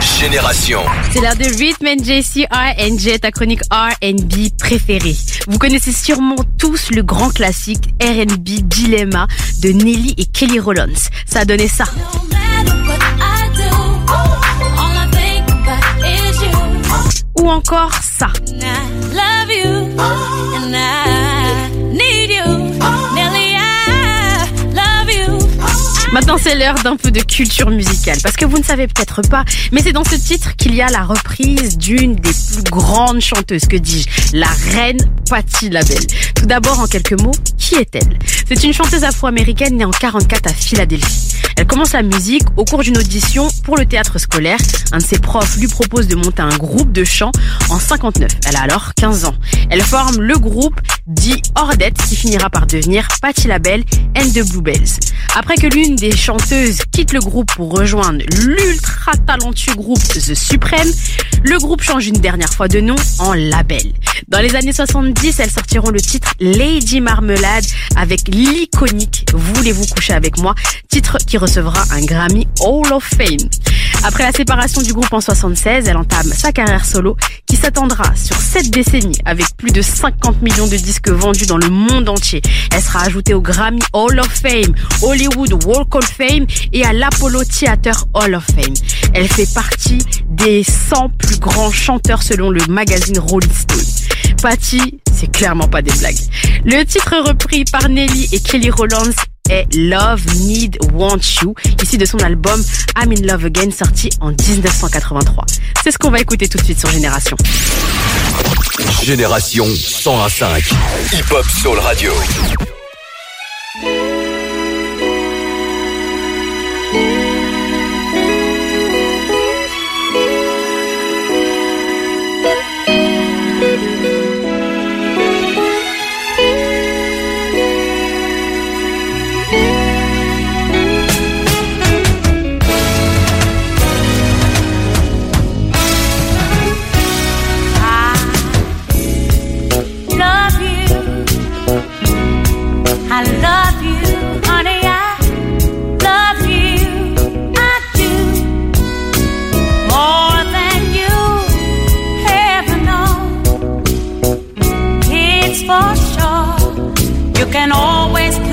Génération. C'est l'heure de Rhythm and JC R&J, ta chronique R&B préférée. Vous connaissez sûrement tous le grand classique R&B Dilemma de Nelly et Kelly Rollins. Ça a donné ça. Ou encore ça. Maintenant, c'est l'heure d'un peu de culture musicale. Parce que vous ne savez peut-être pas, mais c'est dans ce titre qu'il y a la reprise d'une des plus grandes chanteuses, que dis-je, la reine Patti LaBelle. Tout d'abord, en quelques mots, qui est-elle? C'est une chanteuse afro-américaine née en 44 à Philadelphie. Elle commence la musique au cours d'une audition pour le théâtre scolaire. Un de ses profs lui propose de monter un groupe de chant en 59. Elle a alors 15 ans. Elle forme le groupe dit Ordette qui finira par devenir Patti LaBelle and the Bluebells. Après que l'une des chanteuses quitte le groupe pour rejoindre l'ultra talentueux groupe The Supreme, le groupe change une dernière fois de nom en label. Dans les années 70, elles sortiront le titre Lady Marmelade avec l'iconique Voulez-vous coucher avec moi, titre qui recevra un Grammy Hall of Fame. Après la séparation du groupe en 76, elle entame sa carrière solo qui s'attendra sur cette décennie avec plus de 50 millions de disques vendus dans le monde entier. Elle sera ajoutée au Grammy Hall of Fame, Hollywood Walk of Fame et à l'Apollo Theater Hall of Fame. Elle fait partie des 100 plus grands chanteurs selon le magazine Rolling Stone. Patty, c'est clairement pas des blagues. Le titre repris par Nelly et Kelly Rollins est Love, Need, Want You, ici de son album I'm in Love Again, sorti en 1983. C'est ce qu'on va écouter tout de suite sur Génération. Génération 105. Hip Hop Soul Radio. I love you, honey. I love you. I do more than you ever know. It's for sure. You can always.